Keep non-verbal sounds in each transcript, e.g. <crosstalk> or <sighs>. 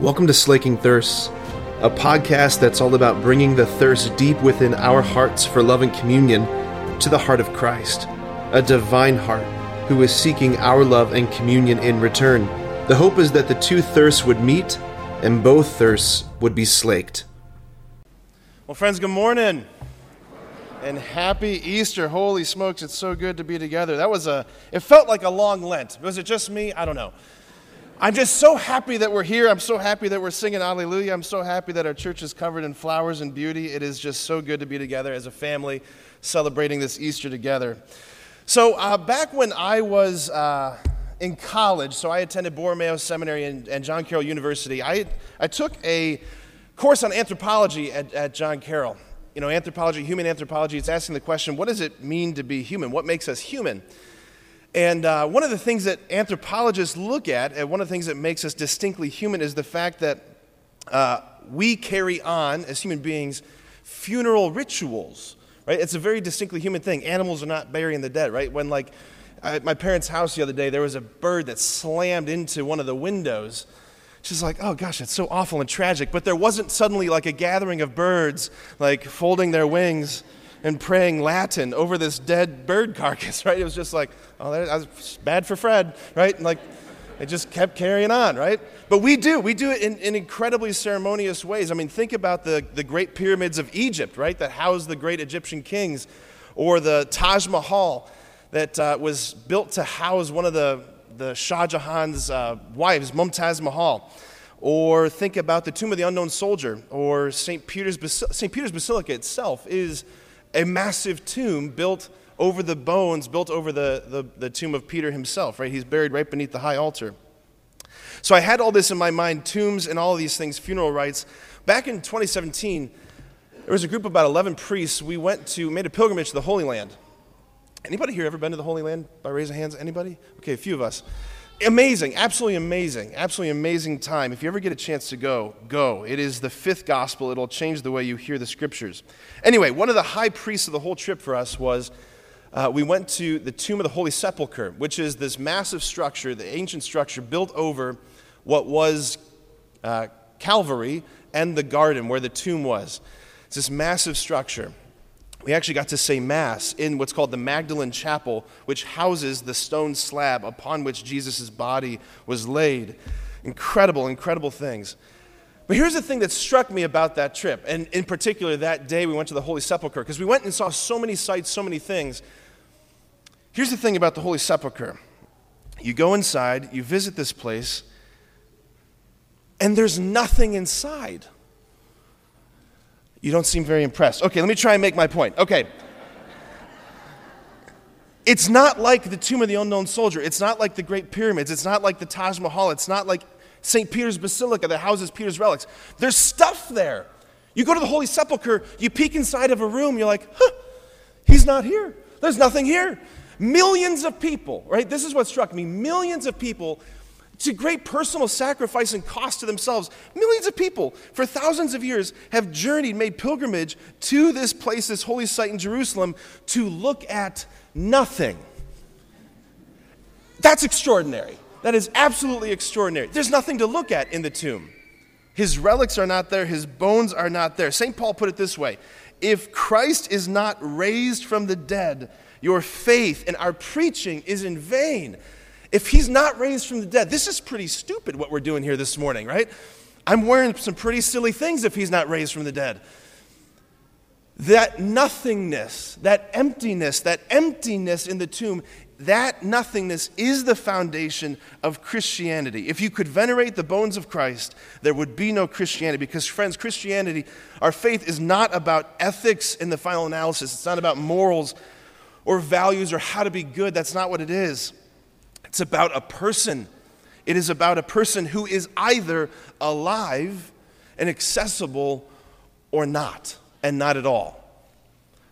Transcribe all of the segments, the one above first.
Welcome to Slaking Thirsts, a podcast that's all about bringing the thirst deep within our hearts for love and communion to the heart of Christ, a divine heart who is seeking our love and communion in return. The hope is that the two thirsts would meet and both thirsts would be slaked. Well, friends, good morning. And happy Easter. Holy smokes, it's so good to be together. That was a, it felt like a long Lent. Was it just me? I don't know. I'm just so happy that we're here. I'm so happy that we're singing Hallelujah. I'm so happy that our church is covered in flowers and beauty. It is just so good to be together as a family celebrating this Easter together. So, uh, back when I was uh, in college, so I attended Borromeo Seminary and, and John Carroll University, I, I took a course on anthropology at, at John Carroll. You know, anthropology, human anthropology, it's asking the question what does it mean to be human? What makes us human? And uh, one of the things that anthropologists look at, and one of the things that makes us distinctly human, is the fact that uh, we carry on, as human beings, funeral rituals. Right? It's a very distinctly human thing. Animals are not burying the dead, right? When, like, at my parents' house the other day, there was a bird that slammed into one of the windows. She's like, oh gosh, it's so awful and tragic. But there wasn't suddenly like a gathering of birds, like folding their wings and praying Latin over this dead bird carcass, <laughs> right? It was just like, oh, that was bad for Fred, right? And like, it just kept carrying on, right? But we do. We do it in, in, incredibly ceremonious ways. I mean, think about the, the great pyramids of Egypt, right, that house the great Egyptian kings, or the Taj Mahal that uh, was built to house one of the, the Shah Jahan's uh, wives, Mumtaz Mahal. Or think about the Tomb of the Unknown Soldier, or St. Peter's, St. Peter's Basilica itself is a massive tomb built over the bones, built over the, the, the, tomb of Peter himself, right? He's buried right beneath the high altar. So I had all this in my mind tombs and all these things, funeral rites. Back in 2017, there was a group of about 11 priests. We went to, made a pilgrimage to the Holy Land. Anybody here ever been to the Holy Land by raise of hands? Anybody? Okay, a few of us. Amazing, absolutely amazing, absolutely amazing time. If you ever get a chance to go, go. It is the fifth gospel. It'll change the way you hear the scriptures. Anyway, one of the high priests of the whole trip for us was uh, we went to the Tomb of the Holy Sepulchre, which is this massive structure, the ancient structure built over what was uh, Calvary and the garden where the tomb was. It's this massive structure we actually got to say Mass in what's called the Magdalen Chapel, which houses the stone slab upon which Jesus' body was laid. Incredible, incredible things. But here's the thing that struck me about that trip, and in particular that day we went to the Holy Sepulchre, because we went and saw so many sights, so many things. Here's the thing about the Holy Sepulchre you go inside, you visit this place, and there's nothing inside. You don't seem very impressed. Okay, let me try and make my point. Okay. It's not like the Tomb of the Unknown Soldier. It's not like the Great Pyramids. It's not like the Taj Mahal. It's not like St. Peter's Basilica that houses Peter's relics. There's stuff there. You go to the Holy Sepulchre, you peek inside of a room, you're like, huh, he's not here. There's nothing here. Millions of people, right? This is what struck me. Millions of people to great personal sacrifice and cost to themselves. Millions of people for thousands of years have journeyed, made pilgrimage to this place, this holy site in Jerusalem, to look at nothing. That's extraordinary. That is absolutely extraordinary. There's nothing to look at in the tomb. His relics are not there, his bones are not there. St. Paul put it this way If Christ is not raised from the dead, your faith and our preaching is in vain. If he's not raised from the dead, this is pretty stupid what we're doing here this morning, right? I'm wearing some pretty silly things if he's not raised from the dead. That nothingness, that emptiness, that emptiness in the tomb, that nothingness is the foundation of Christianity. If you could venerate the bones of Christ, there would be no Christianity. Because, friends, Christianity, our faith is not about ethics in the final analysis, it's not about morals or values or how to be good. That's not what it is. It's about a person. It is about a person who is either alive and accessible or not, and not at all.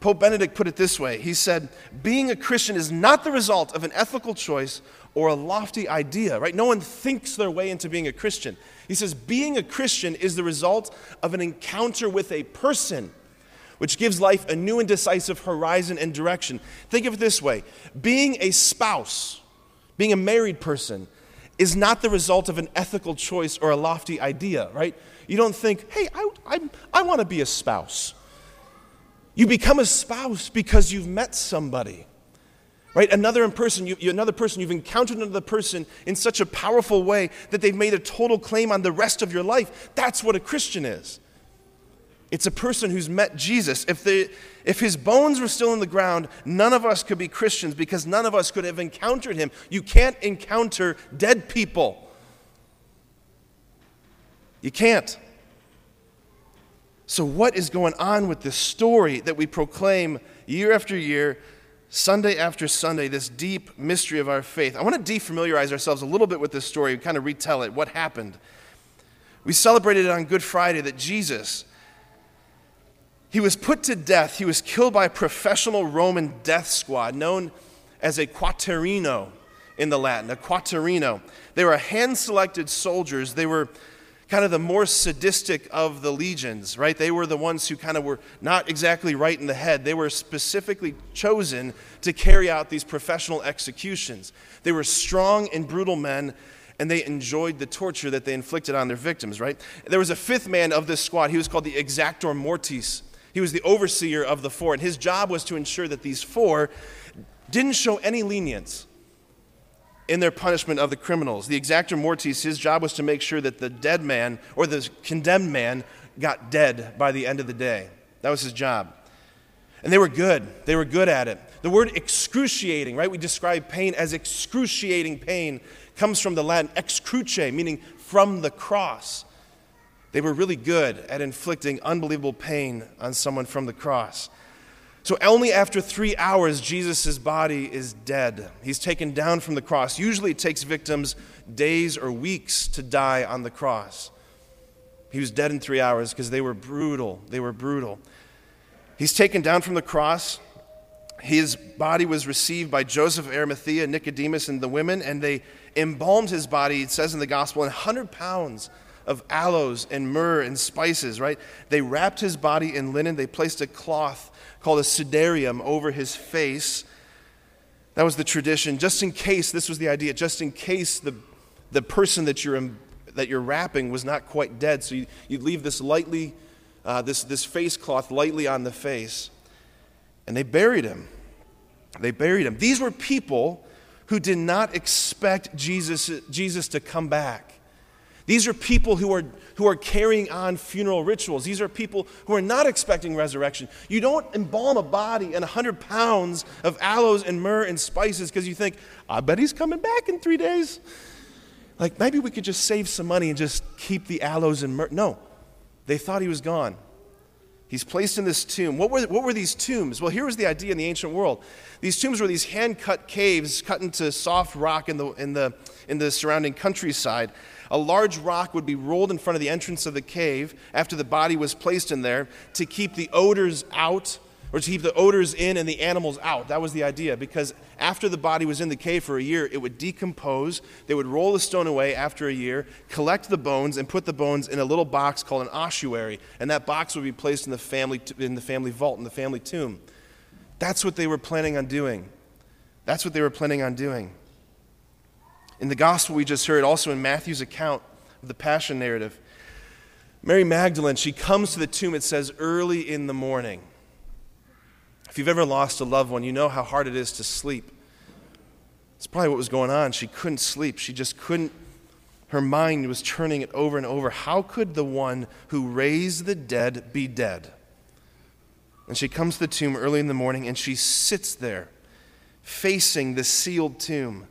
Pope Benedict put it this way He said, Being a Christian is not the result of an ethical choice or a lofty idea, right? No one thinks their way into being a Christian. He says, Being a Christian is the result of an encounter with a person, which gives life a new and decisive horizon and direction. Think of it this way being a spouse being a married person, is not the result of an ethical choice or a lofty idea, right? You don't think, hey, I, I, I want to be a spouse. You become a spouse because you've met somebody. Right? Another person, you, another person, you've encountered another person in such a powerful way that they've made a total claim on the rest of your life. That's what a Christian is. It's a person who's met Jesus. If, they, if his bones were still in the ground, none of us could be Christians because none of us could have encountered him. You can't encounter dead people. You can't. So, what is going on with this story that we proclaim year after year, Sunday after Sunday, this deep mystery of our faith? I want to defamiliarize ourselves a little bit with this story, kind of retell it, what happened. We celebrated on Good Friday that Jesus, he was put to death. He was killed by a professional Roman death squad known as a quaternio in the Latin, a quaternio. They were hand selected soldiers. They were kind of the more sadistic of the legions, right? They were the ones who kind of were not exactly right in the head. They were specifically chosen to carry out these professional executions. They were strong and brutal men, and they enjoyed the torture that they inflicted on their victims, right? There was a fifth man of this squad. He was called the Exactor Mortis. He was the overseer of the four, and his job was to ensure that these four didn't show any lenience in their punishment of the criminals. The exactor mortis, his job was to make sure that the dead man or the condemned man got dead by the end of the day. That was his job. And they were good. They were good at it. The word excruciating, right? We describe pain as excruciating pain, comes from the Latin excruce, meaning from the cross. They were really good at inflicting unbelievable pain on someone from the cross. So, only after three hours, Jesus' body is dead. He's taken down from the cross. Usually, it takes victims days or weeks to die on the cross. He was dead in three hours because they were brutal. They were brutal. He's taken down from the cross. His body was received by Joseph of Arimathea, Nicodemus, and the women, and they embalmed his body, it says in the gospel, in 100 pounds of aloes and myrrh and spices, right? They wrapped his body in linen. They placed a cloth called a sudarium over his face. That was the tradition, just in case, this was the idea, just in case the, the person that you're, that you're wrapping was not quite dead. So you, you'd leave this lightly, uh, this, this face cloth lightly on the face. And they buried him. They buried him. These were people who did not expect Jesus, Jesus to come back. These are people who are, who are carrying on funeral rituals. These are people who are not expecting resurrection. You don't embalm a body in 100 pounds of aloes and myrrh and spices because you think, I bet he's coming back in three days. Like, maybe we could just save some money and just keep the aloes and myrrh. No, they thought he was gone. He's placed in this tomb. What were, what were these tombs? Well, here was the idea in the ancient world. These tombs were these hand cut caves cut into soft rock in the, in, the, in the surrounding countryside a large rock would be rolled in front of the entrance of the cave after the body was placed in there to keep the odors out or to keep the odors in and the animals out. That was the idea because after the body was in the cave for a year, it would decompose. They would roll the stone away after a year, collect the bones, and put the bones in a little box called an ossuary. And that box would be placed in the family, in the family vault, in the family tomb. That's what they were planning on doing. That's what they were planning on doing. In the gospel we just heard, also in Matthew's account of the Passion narrative, Mary Magdalene, she comes to the tomb, it says, early in the morning. If you've ever lost a loved one, you know how hard it is to sleep. It's probably what was going on. She couldn't sleep. She just couldn't, her mind was turning it over and over. How could the one who raised the dead be dead? And she comes to the tomb early in the morning and she sits there facing the sealed tomb.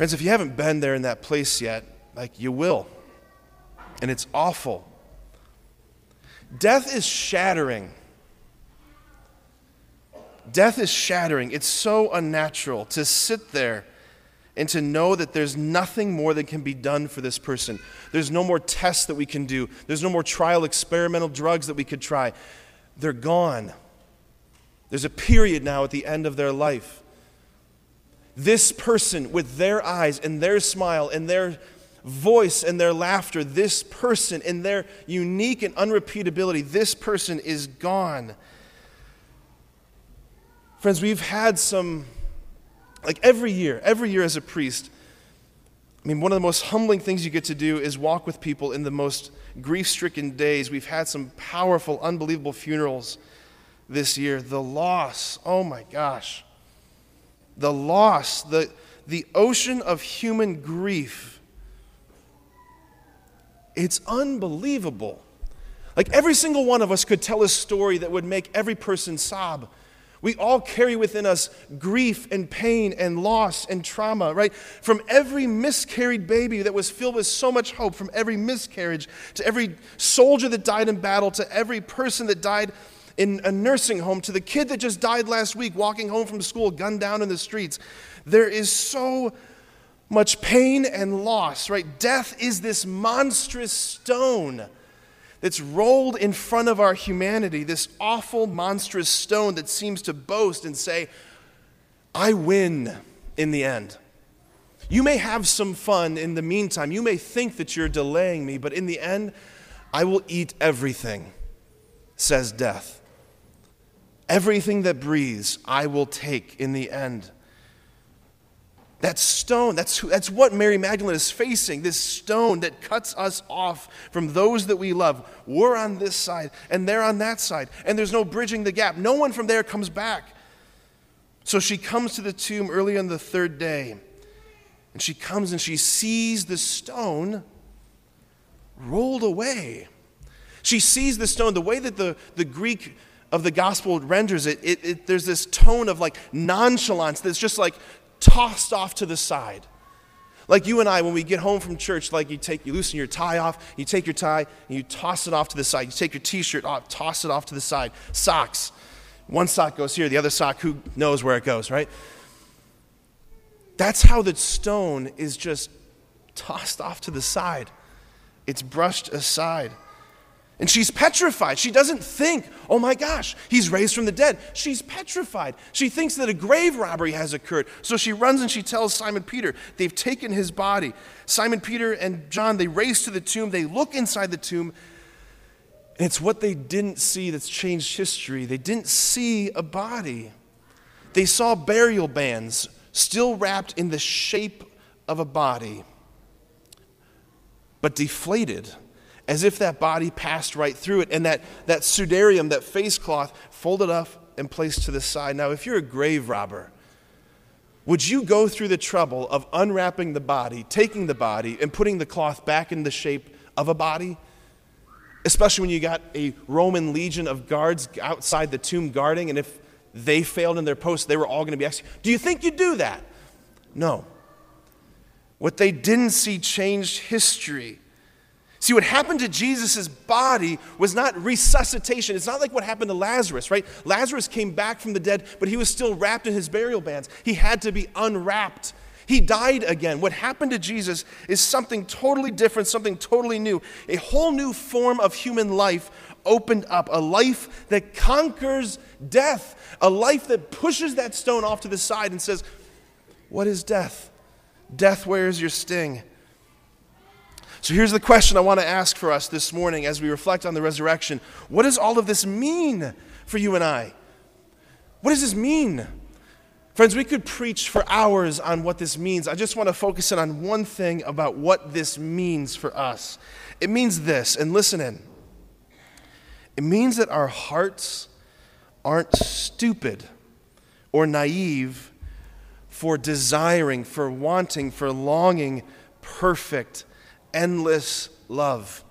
Friends, if you haven't been there in that place yet, like you will. And it's awful. Death is shattering. Death is shattering. It's so unnatural to sit there and to know that there's nothing more that can be done for this person. There's no more tests that we can do, there's no more trial experimental drugs that we could try. They're gone. There's a period now at the end of their life this person with their eyes and their smile and their voice and their laughter, this person in their unique and unrepeatability, this person is gone. Friends, we've had some, like every year, every year as a priest, I mean, one of the most humbling things you get to do is walk with people in the most grief stricken days. We've had some powerful, unbelievable funerals this year. The loss, oh my gosh. The loss, the, the ocean of human grief. It's unbelievable. Like every single one of us could tell a story that would make every person sob. We all carry within us grief and pain and loss and trauma, right? From every miscarried baby that was filled with so much hope, from every miscarriage to every soldier that died in battle, to every person that died in a nursing home, to the kid that just died last week walking home from school, gunned down in the streets. There is so much pain and loss, right? Death is this monstrous stone that's rolled in front of our humanity, this awful, monstrous stone that seems to boast and say, I win in the end. You may have some fun in the meantime. You may think that you're delaying me, but in the end, I will eat everything, says death. Everything that breathes, I will take in the end. That stone, that's, that's what Mary Magdalene is facing this stone that cuts us off from those that we love. We're on this side, and they're on that side, and there's no bridging the gap. No one from there comes back. So she comes to the tomb early on the third day, and she comes and she sees the stone rolled away. She sees the stone, the way that the, the Greek of the gospel renders it, it, it, there's this tone of like nonchalance that's just like tossed off to the side. Like you and I, when we get home from church, like you take, you loosen your tie off, you take your tie and you toss it off to the side. You take your t-shirt off, toss it off to the side. Socks. One sock goes here, the other sock, who knows where it goes, right? That's how the stone is just tossed off to the side. It's brushed aside. And she's petrified. She doesn't think, oh my gosh, he's raised from the dead. She's petrified. She thinks that a grave robbery has occurred. So she runs and she tells Simon Peter, they've taken his body. Simon Peter and John, they race to the tomb. They look inside the tomb. And it's what they didn't see that's changed history. They didn't see a body, they saw burial bands still wrapped in the shape of a body, but deflated as if that body passed right through it, and that, that sudarium, that face cloth, folded up and placed to the side. Now, if you're a grave robber, would you go through the trouble of unwrapping the body, taking the body, and putting the cloth back in the shape of a body? Especially when you got a Roman legion of guards outside the tomb guarding, and if they failed in their post, they were all going to be executed. Do you think you'd do that? No. What they didn't see changed history. See, what happened to Jesus' body was not resuscitation. It's not like what happened to Lazarus, right? Lazarus came back from the dead, but he was still wrapped in his burial bands. He had to be unwrapped. He died again. What happened to Jesus is something totally different, something totally new. A whole new form of human life opened up, a life that conquers death, a life that pushes that stone off to the side and says, What is death? Death, where is your sting? So here's the question I want to ask for us this morning as we reflect on the resurrection. What does all of this mean for you and I? What does this mean? Friends, we could preach for hours on what this means. I just want to focus in on one thing about what this means for us. It means this, and listen in. It means that our hearts aren't stupid or naive for desiring, for wanting, for longing perfect endless love.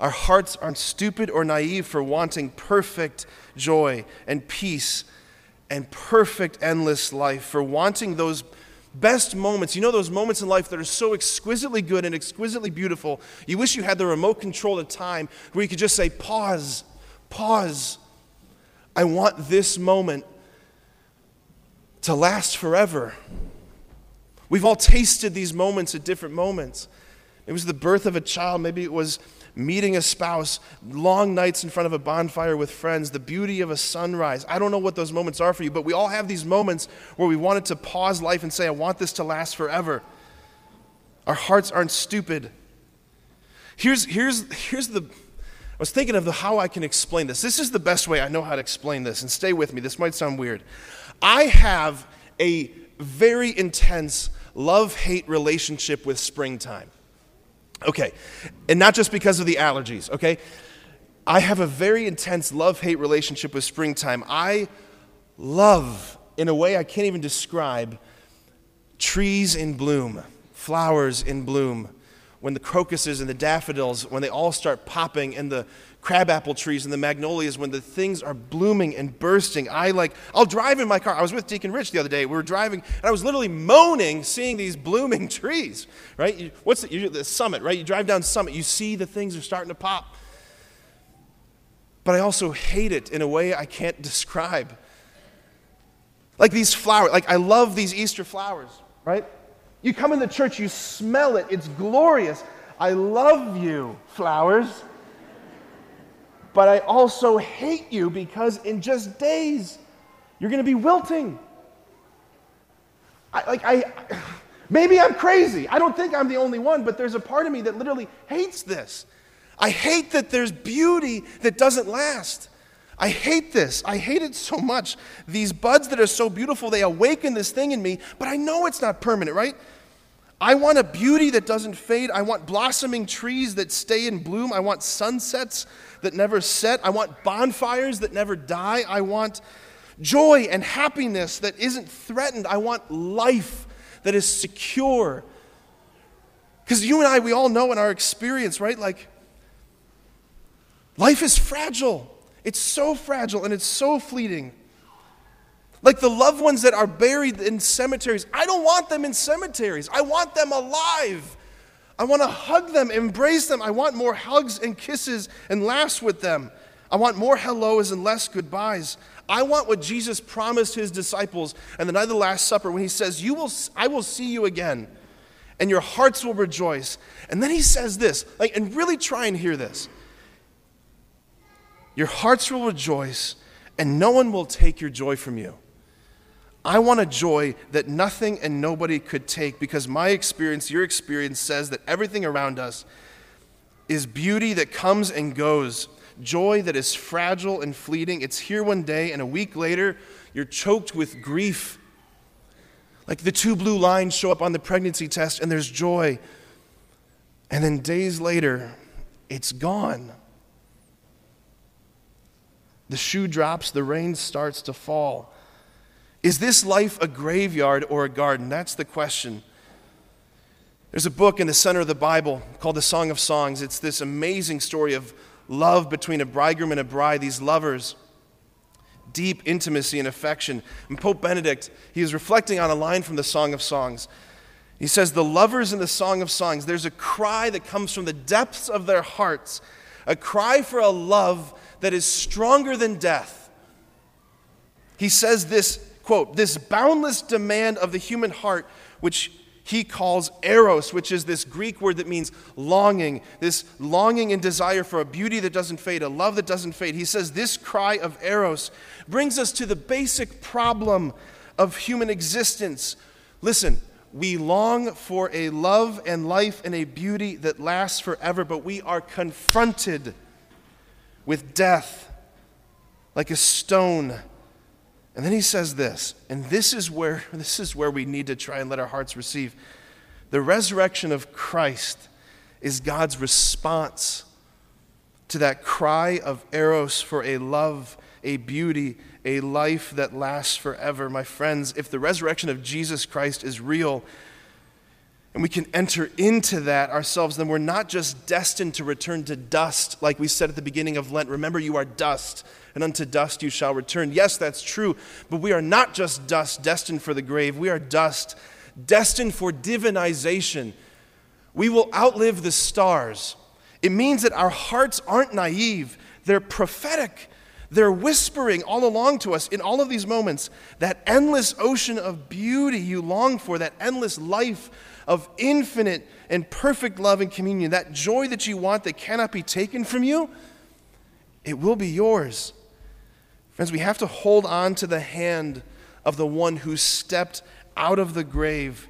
Our hearts aren't stupid or naive for wanting perfect joy and peace and perfect endless life, for wanting those best moments. You know, those moments in life that are so exquisitely good and exquisitely beautiful. You wish you had the remote control of time where you could just say, pause, pause. I want this moment to last forever. We've all tasted these moments at different moments. It was the birth of a child. Maybe it was meeting a spouse, long nights in front of a bonfire with friends, the beauty of a sunrise. I don't know what those moments are for you, but we all have these moments where we wanted to pause life and say, I want this to last forever. Our hearts aren't stupid. Here's, here's, here's the. I was thinking of the, how I can explain this. This is the best way I know how to explain this, and stay with me. This might sound weird. I have a very intense love hate relationship with springtime. Okay, and not just because of the allergies, okay? I have a very intense love hate relationship with springtime. I love, in a way I can't even describe, trees in bloom, flowers in bloom. When the crocuses and the daffodils, when they all start popping, and the crabapple trees and the magnolias, when the things are blooming and bursting, I like, I'll drive in my car. I was with Deacon Rich the other day. We were driving, and I was literally moaning seeing these blooming <laughs> trees, right? You, what's the, the summit, right? You drive down Summit, you see the things are starting to pop. But I also hate it in a way I can't <laughs> describe. Like these flowers, like I love these Easter flowers, right? You come in the church, you smell it, it's glorious. I love you, flowers. But I also hate you because in just days, you're going to be wilting. I, like, I, <sighs> maybe I'm crazy. I don't think I'm the only one, but there's a part of me that literally hates this. I hate that there's beauty that doesn't last. I hate this. I hate it so much. These buds that are so beautiful, they awaken this thing in me, but I know it's not permanent, right? I want a beauty that doesn't fade. I want blossoming trees that stay in bloom. I want sunsets that never set. I want bonfires that never die. I want joy and happiness that isn't threatened. I want life that is secure. Because you and I, we all know in our experience, right? Like, life is fragile. It's so fragile and it's so fleeting. Like the loved ones that are buried in cemeteries, I don't want them in cemeteries. I want them alive. I want to hug them, embrace them. I want more hugs and kisses and laughs with them. I want more hellos and less goodbyes. I want what Jesus promised his disciples and the night of the Last Supper when he says, you will, I will see you again, and your hearts will rejoice. And then he says this, like, and really try and hear this. Your hearts will rejoice, and no one will take your joy from you. I want a joy that nothing and nobody could take because my experience, your experience, says that everything around us is beauty that comes and goes, joy that is fragile and fleeting. It's here one day, and a week later, you're choked with grief. Like the two blue lines show up on the pregnancy test, and there's joy. And then days later, it's gone. The shoe drops, the rain starts to fall. Is this life a graveyard or a garden? That's the question. There's a book in the center of the Bible called the Song of Songs. It's this amazing story of love between a bridegroom and a bride, these lovers, deep intimacy and affection. And Pope Benedict, he is reflecting on a line from the Song of Songs. He says, The lovers in the Song of Songs, there's a cry that comes from the depths of their hearts, a cry for a love that is stronger than death. He says this quote, this boundless demand of the human heart, which he calls eros, which is this Greek word that means longing, this longing and desire for a beauty that doesn't fade, a love that doesn't fade. He says this cry of eros brings us to the basic problem of human existence. Listen, we long for a love and life and a beauty that lasts forever, but we are confronted with death like a stone and then he says this, and this is where <laughs> this is where we need to try and let our hearts receive. The resurrection of Christ is God's response to that cry of eros for a love, a beauty, a life that lasts forever. My friends, if the resurrection of Jesus Christ is real, and we can enter into that ourselves, then we're not just destined to return to dust, like we said at the beginning of Lent. Remember, you are dust and unto dust you shall return. Yes, that's true, but we are not just dust destined for the grave, we are dust destined for divinization. We will outlive the stars. It means that our hearts aren't naive, they're prophetic. They're whispering all along to us in all of these moments that endless ocean of beauty you long for, that endless life of infinite and perfect love and communion, that joy that you want that cannot be taken from you, it will be yours. Friends, we have to hold on to the hand of the one who stepped out of the grave.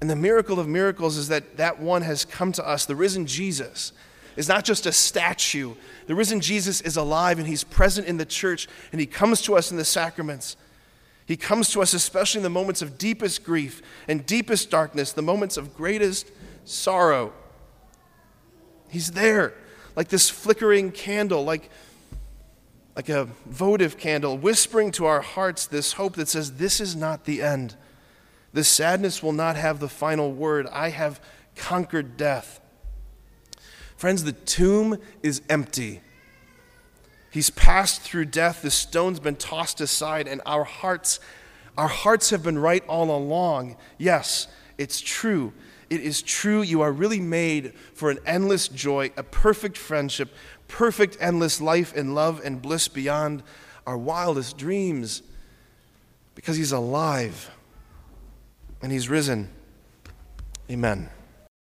And the miracle of miracles is that that one has come to us. The risen Jesus is not just a statue. The risen Jesus is alive and he's present in the church and he comes to us in the sacraments. He comes to us, especially in the moments of deepest grief and deepest darkness, the moments of greatest sorrow. He's there, like this flickering candle, like, like a votive candle, whispering to our hearts this hope that says, This is not the end. This sadness will not have the final word. I have conquered death. Friends, the tomb is empty. He's passed through death, the stone's been tossed aside, and our hearts, our hearts have been right all along. Yes, it's true. It is true. You are really made for an endless joy, a perfect friendship, perfect endless life and love and bliss beyond our wildest dreams. Because he's alive and he's risen. Amen.